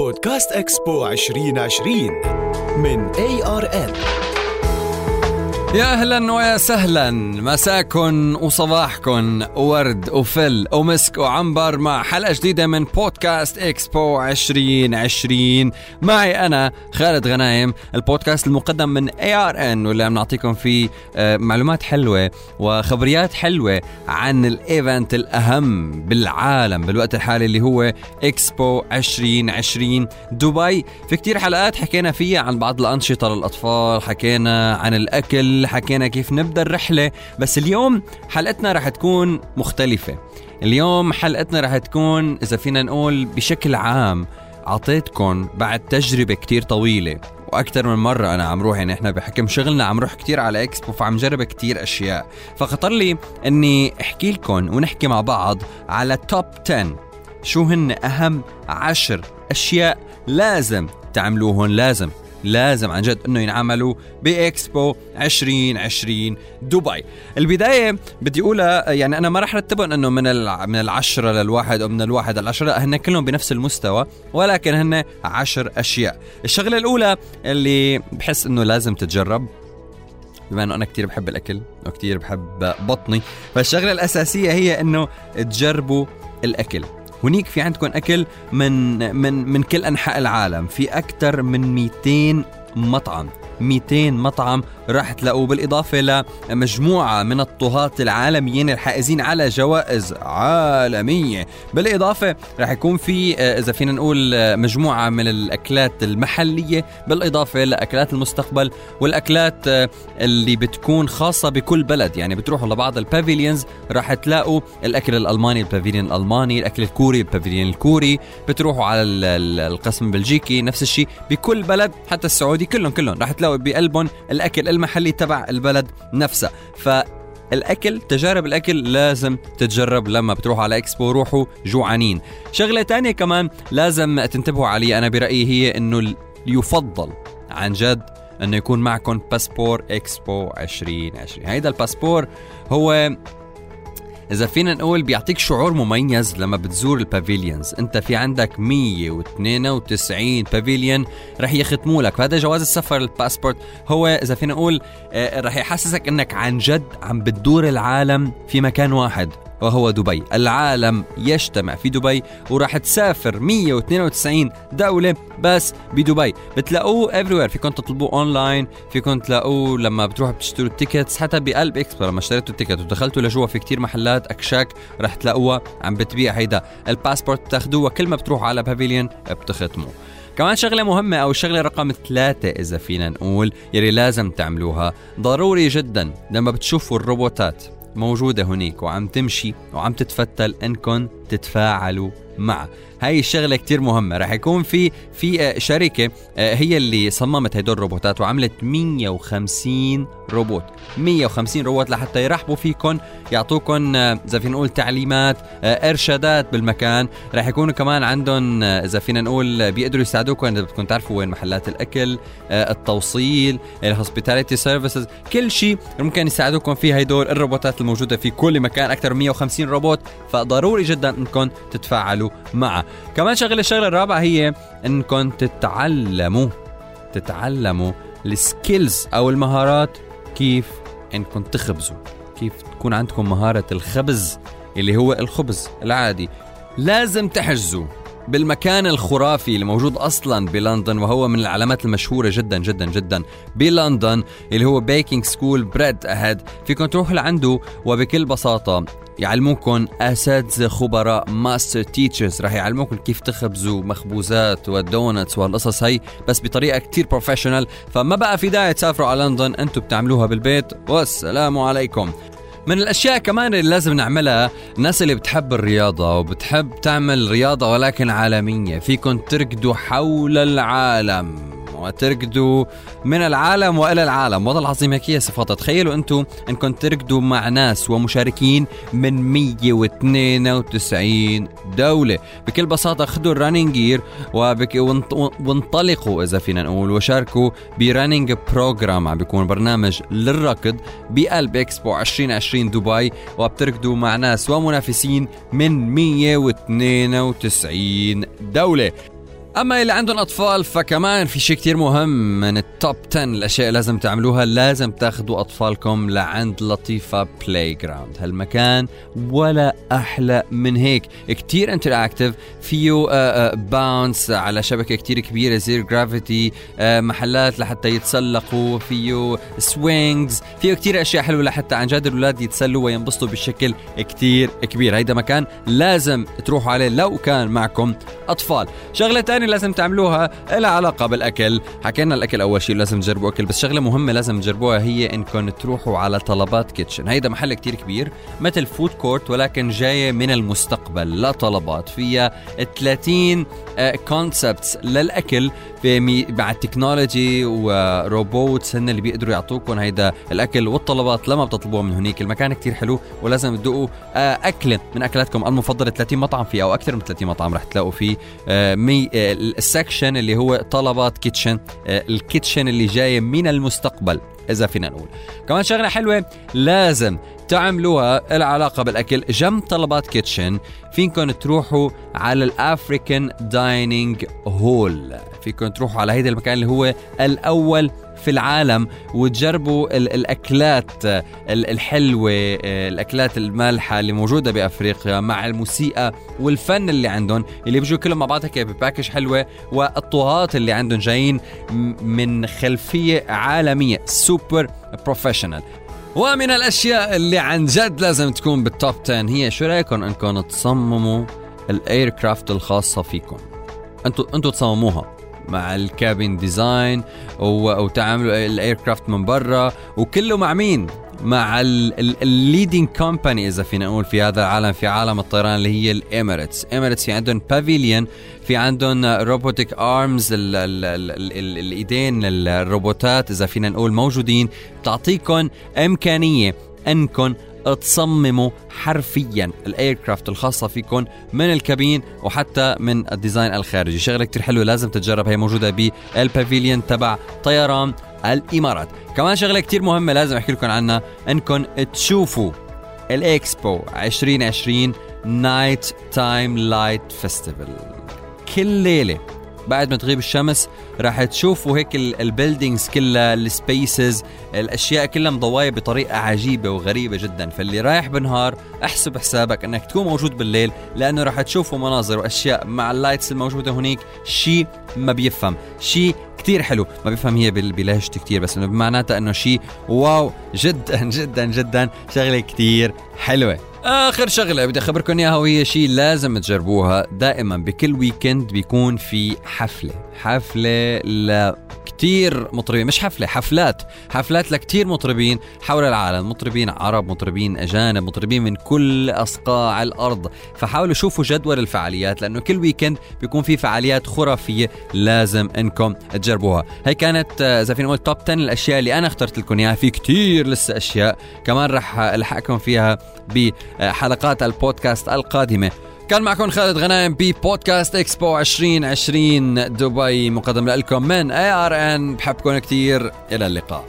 بودكاست إكسبو 2020 من ARN يا أهلا ويا سهلا مساكن وصباحكن ورد وفل ومسك وعنبر مع حلقة جديدة من بودكاست إكسبو 2020 معي أنا خالد غنايم البودكاست المقدم من ARN واللي عم نعطيكم فيه آه، معلومات حلوة وخبريات حلوة عن ال event الأهم بالعالم بالوقت الحالي اللي هو إكسبو 2020 دبي في كتير حلقات حكينا فيها عن بعض الأنشطة للأطفال حكينا عن الأكل حكينا كيف نبدأ الرحلة بس اليوم حلقتنا رح تكون مختلفة. اليوم حلقتنا رح تكون إذا فينا نقول بشكل عام أعطيتكم بعد تجربة كتير طويلة وأكثر من مرة أنا عم روح يعني إحنا بحكم شغلنا عم روح كتير على إكسبو فعم جرب كتير أشياء. فخطر لي إني أحكي لكم ونحكي مع بعض على توب 10 شو هن أهم عشر أشياء لازم تعملوهن لازم. لازم عن جد إنه ينعملوا بإكسبو 2020 دبي. البداية بدي أقولها يعني أنا ما رح رتبهم إنه من من العشرة للواحد أو من الواحد للعشرة هن كلهم بنفس المستوى ولكن هن عشر أشياء. الشغلة الأولى اللي بحس إنه لازم تتجرب بما إنه أنا كتير بحب الأكل وكتير بحب بطني فالشغلة الأساسية هي إنه تجربوا الأكل. هنيك في عندكم أكل من من من كل أنحاء العالم. في أكثر من 200 مطعم. 200 مطعم راح تلاقوه بالإضافة لمجموعة من الطهاة العالميين الحائزين على جوائز عالمية. بالإضافة راح يكون في آه، إذا فينا نقول آه، مجموعة من الأكلات المحلية بالإضافة لأكلات المستقبل والأكلات آه، اللي بتكون خاصة بكل بلد. يعني بتروحوا لبعض ال pavilions راح تلاقوا الأكل الألماني ال pavilion الألماني الأكل الكوري ال pavilion الكوري. بتروحوا على ال- ال- القسم البلجيكي نفس الشيء بكل بلد حتى السعودي كلهم كلهم راح تلاقوا بقلبهم الأكل المحلي تبع البلد نفسها. ف الاكل تجارب الأكل لازم تتجرب لما بتروحوا على إكسبو روحوا جوعانين. شغلة تانية كمان لازم تنتبهوا عليها أنا برأيي هي إنه يفضل عن جد إنه يكون معكم باسبور إكسبو 2020 هيدا الباسبور هو إذا فينا نقول بيعطيك شعور مميز لما بتزور ال pavilions أنت في عندك 192 pavilion رح يختموا لك. فهذا جواز السفر الباسبورت هو إذا فينا نقول آه، رح يحسسك إنك عن جد عم بتدور العالم في مكان واحد. وهو دبي. العالم يجتمع في دبي وراح تسافر 192 دولة بس بدبي. بتلاقوه everywhere. فيكم تطلبوه اونلاين فيكم تلاقوه لما بتروحوا بتشتروا ال tickets. حتى بقلب اكسبو لما اشتريتوا ال ticket ودخلتوا لجوا في كتير محلات أكشاك رح تلاقوها عم بتبيع هيدا. الباسبورت بتاخدوه كل ما بتروحوا على pavilion بتختموه. كمان شغلة مهمة أو الشغلة رقم ثلاثة إذا فينا نقول يلي لازم تعملوها. ضروري جدا لما بتشوفوا الروبوتات. موجودة هنيك وعم تمشي وعم تتفتل انكم تتفاعلوا معها هاي الشغلة كتير مهمة. رح يكون في في آه، شركة آه، هي اللي صممت هدول الروبوتات وعملت 150 روبوت. 150 روبوت لحتى يرحبوا فيكم يعطوكم آه، إذا فينا نقول تعليمات إرشادات بالمكان. رح يكونوا كمان عندهم إذا فينا نقول بيقدروا يساعدوكم إذا بدكم تعرفوا وين محلات الأكل التوصيل ال hospitality services كل شيء ممكن يساعدوكم فيه هدول الروبوتات الموجودة في كل مكان. أكثر من 150 روبوت. فضروري جدا انكم تتفاعلوا معها كمان شغلة الشغلة الرابعة هي انكم تتعلموا تتعلموا ال skills أو المهارات كيف انكم تخبزوا. كيف تكون عندكم مهارة الخبز اللي هو الخبز العادي. لازم تحجزوا بالمكان الخرافي اللي موجود أصلا بلندن وهو من العلامات المشهورة جدا جدا جدا بلندن اللي هو baking school Bread Ahead فيكم تروحوا لعنده وبكل بساطة يعلموكم أساتذة خبراء master teachers رح يعلموكم كيف تخبزوا مخبوزات وال donuts والقصص هي بس بطريقة كتير professional فما بقى في داعي تسافروا على لندن أنتم بتعملوها بالبيت. والسلام عليكم. من الأشياء كمان اللي لازم نعملها الناس اللي بتحب الرياضة وبتحب تعمل رياضة ولكن عالمية فيكم تركضوا حول العالم. وتركضوا من العالم وإلى العالم. والله العظيم هيك هي صفاتها. تخيلوا أنتم إنكم تركضوا مع ناس ومشاركين من 192 دولة. بكل بساطة خذوا ال running gear وانطلقوا إذا فينا نقول وشاركوا ب running program عم بيكون برنامج للركض بقلب إكسبو 2020 دبي وبتركضوا مع ناس ومنافسين من 192 دولة. أما اللي عندهم أطفال فكمان في شيء كتير مهم. من ال top 10 الأشياء لازم تعملوها لازم تاخذوا أطفالكم لعند لطيفة playground هالمكان ولا أحلى من هيك. كتير interactive فيه bounce على شبكة كتير كبيرة زي جرافيتي محلات لحتى يتسلقوا فيه swings فيه كتير أشياء حلوة لحتى عن جد الأولاد يتسلوا وينبسطوا بشكل كتير كبير. هيدا مكان لازم تروحوا عليه لو كان معكم أطفال. شغلة ثانية لازم تعملوها. لها علاقة بالأكل. حكينا الأكل أول شيء لازم تجربوا أكل بس شغلة مهمة لازم تجربوها هي انكم تروحوا على طلبات kitchen هيدا محل كتير كبير مثل food court ولكن جاية من المستقبل. لا طلبات فيها 30 concepts للأكل. مع ال technology وروبوتس هن اللي بيقدروا يعطوكم هيدا الأكل والطلبات لما بتطلبوها من هنيك. المكان كتير حلو ولازم تدوقوا آه، أكلة من أكلاتكم المفضلة 30 مطعم فيه أو أكثر من 30 مطعم رح تلاقوا فيه آه، آه، ال section اللي هو طلبات kitchen ال kitchen اللي جاية من المستقبل إذا فينا نقول. كمان شغلة حلوة لازم تعملوها العلاقة بالأكل. جنب طلبات kitchen فينكم تروحوا على ال African dining hall. فيكم تروحوا على هيدا المكان اللي هو الأول في العالم وتجربوا الأكلات الحلوة الأكلات المالحة اللي موجودة بأفريقيا مع الموسيقى والفن اللي عندهم اللي بيجوا كلهم مع بعض هيك ب package حلوة والطهاة اللي عندهم جايين من خلفية عالمية super professional ومن الأشياء اللي عن جد لازم تكون بال top 10 هي شو رأيكم أنكم تصمموا ال aircraft الخاصة فيكم؟ أنتوا أنتوا تصمموها. مع ال cabin design وتعملوا ال aircraft من برا وكله مع مين؟ مع ال leading company إذا فينا نقول في هذا العالم في عالم الطيران اللي هي ال Emirates. Emirates في عندهم pavilion في عندهم robotic arms الإيدين الروبوتات إذا فينا نقول موجودين. بتعطيكم إمكانية انكم تصمموا حرفيا ال aircraft الخاصة فيكم من ال cabin وحتى من ال design الخارجي. شغلة كتير حلوة لازم تتجرب. هي موجودة بال pavilion تبع طيران الإمارات. كمان شغلة كتير مهمة لازم أحكي لكم عنها إنكم تشوفوا الإكسبو 2020 night time light festival كل ليلة بعد ما تغيب الشمس راح تشوفوا هيك ال buildings كلها ال spaces الأشياء كلها مضواية بطريقة عجيبة وغريبة جدا. فاللي رايح بالنهار احسب حسابك إنك تكون موجود بالليل لأنه راح تشوفوا مناظر وأشياء مع ال lights الموجودة هنيك شيء ما بيفهم. شيء كتير حلو. ما بفهم هي بلهجتي كتير بس إنه بمعناتها إنه شيء واو جدا جدا جدا. شغلة كتير حلوة. آخر شغلة بدي أخبركم إياها وهي شيء لازم تجربوها دائما بكل ويكند بيكون في حفلة. حفلة لكتير مطربين مش حفلة حفلات. حفلات لكتير مطربين حول العالم. مطربين عرب مطربين أجانب مطربين من كل أصقاع الأرض. فحاولوا شوفوا جدول الفعاليات لأنه كل weekend بيكون في فعاليات خرافية لازم إنكم تجربوها. هي كانت إذا فينا نقول top 10 الأشياء اللي أنا اخترت لكم إياها. في كتير لسه أشياء كمان رح ألحقكم فيها بحلقات البودكاست القادمة. كان معكم خالد غنايم ببودكاست إكسبو 2020 دبي مقدم لكم من ARN بحبكم كثير إلى اللقاء.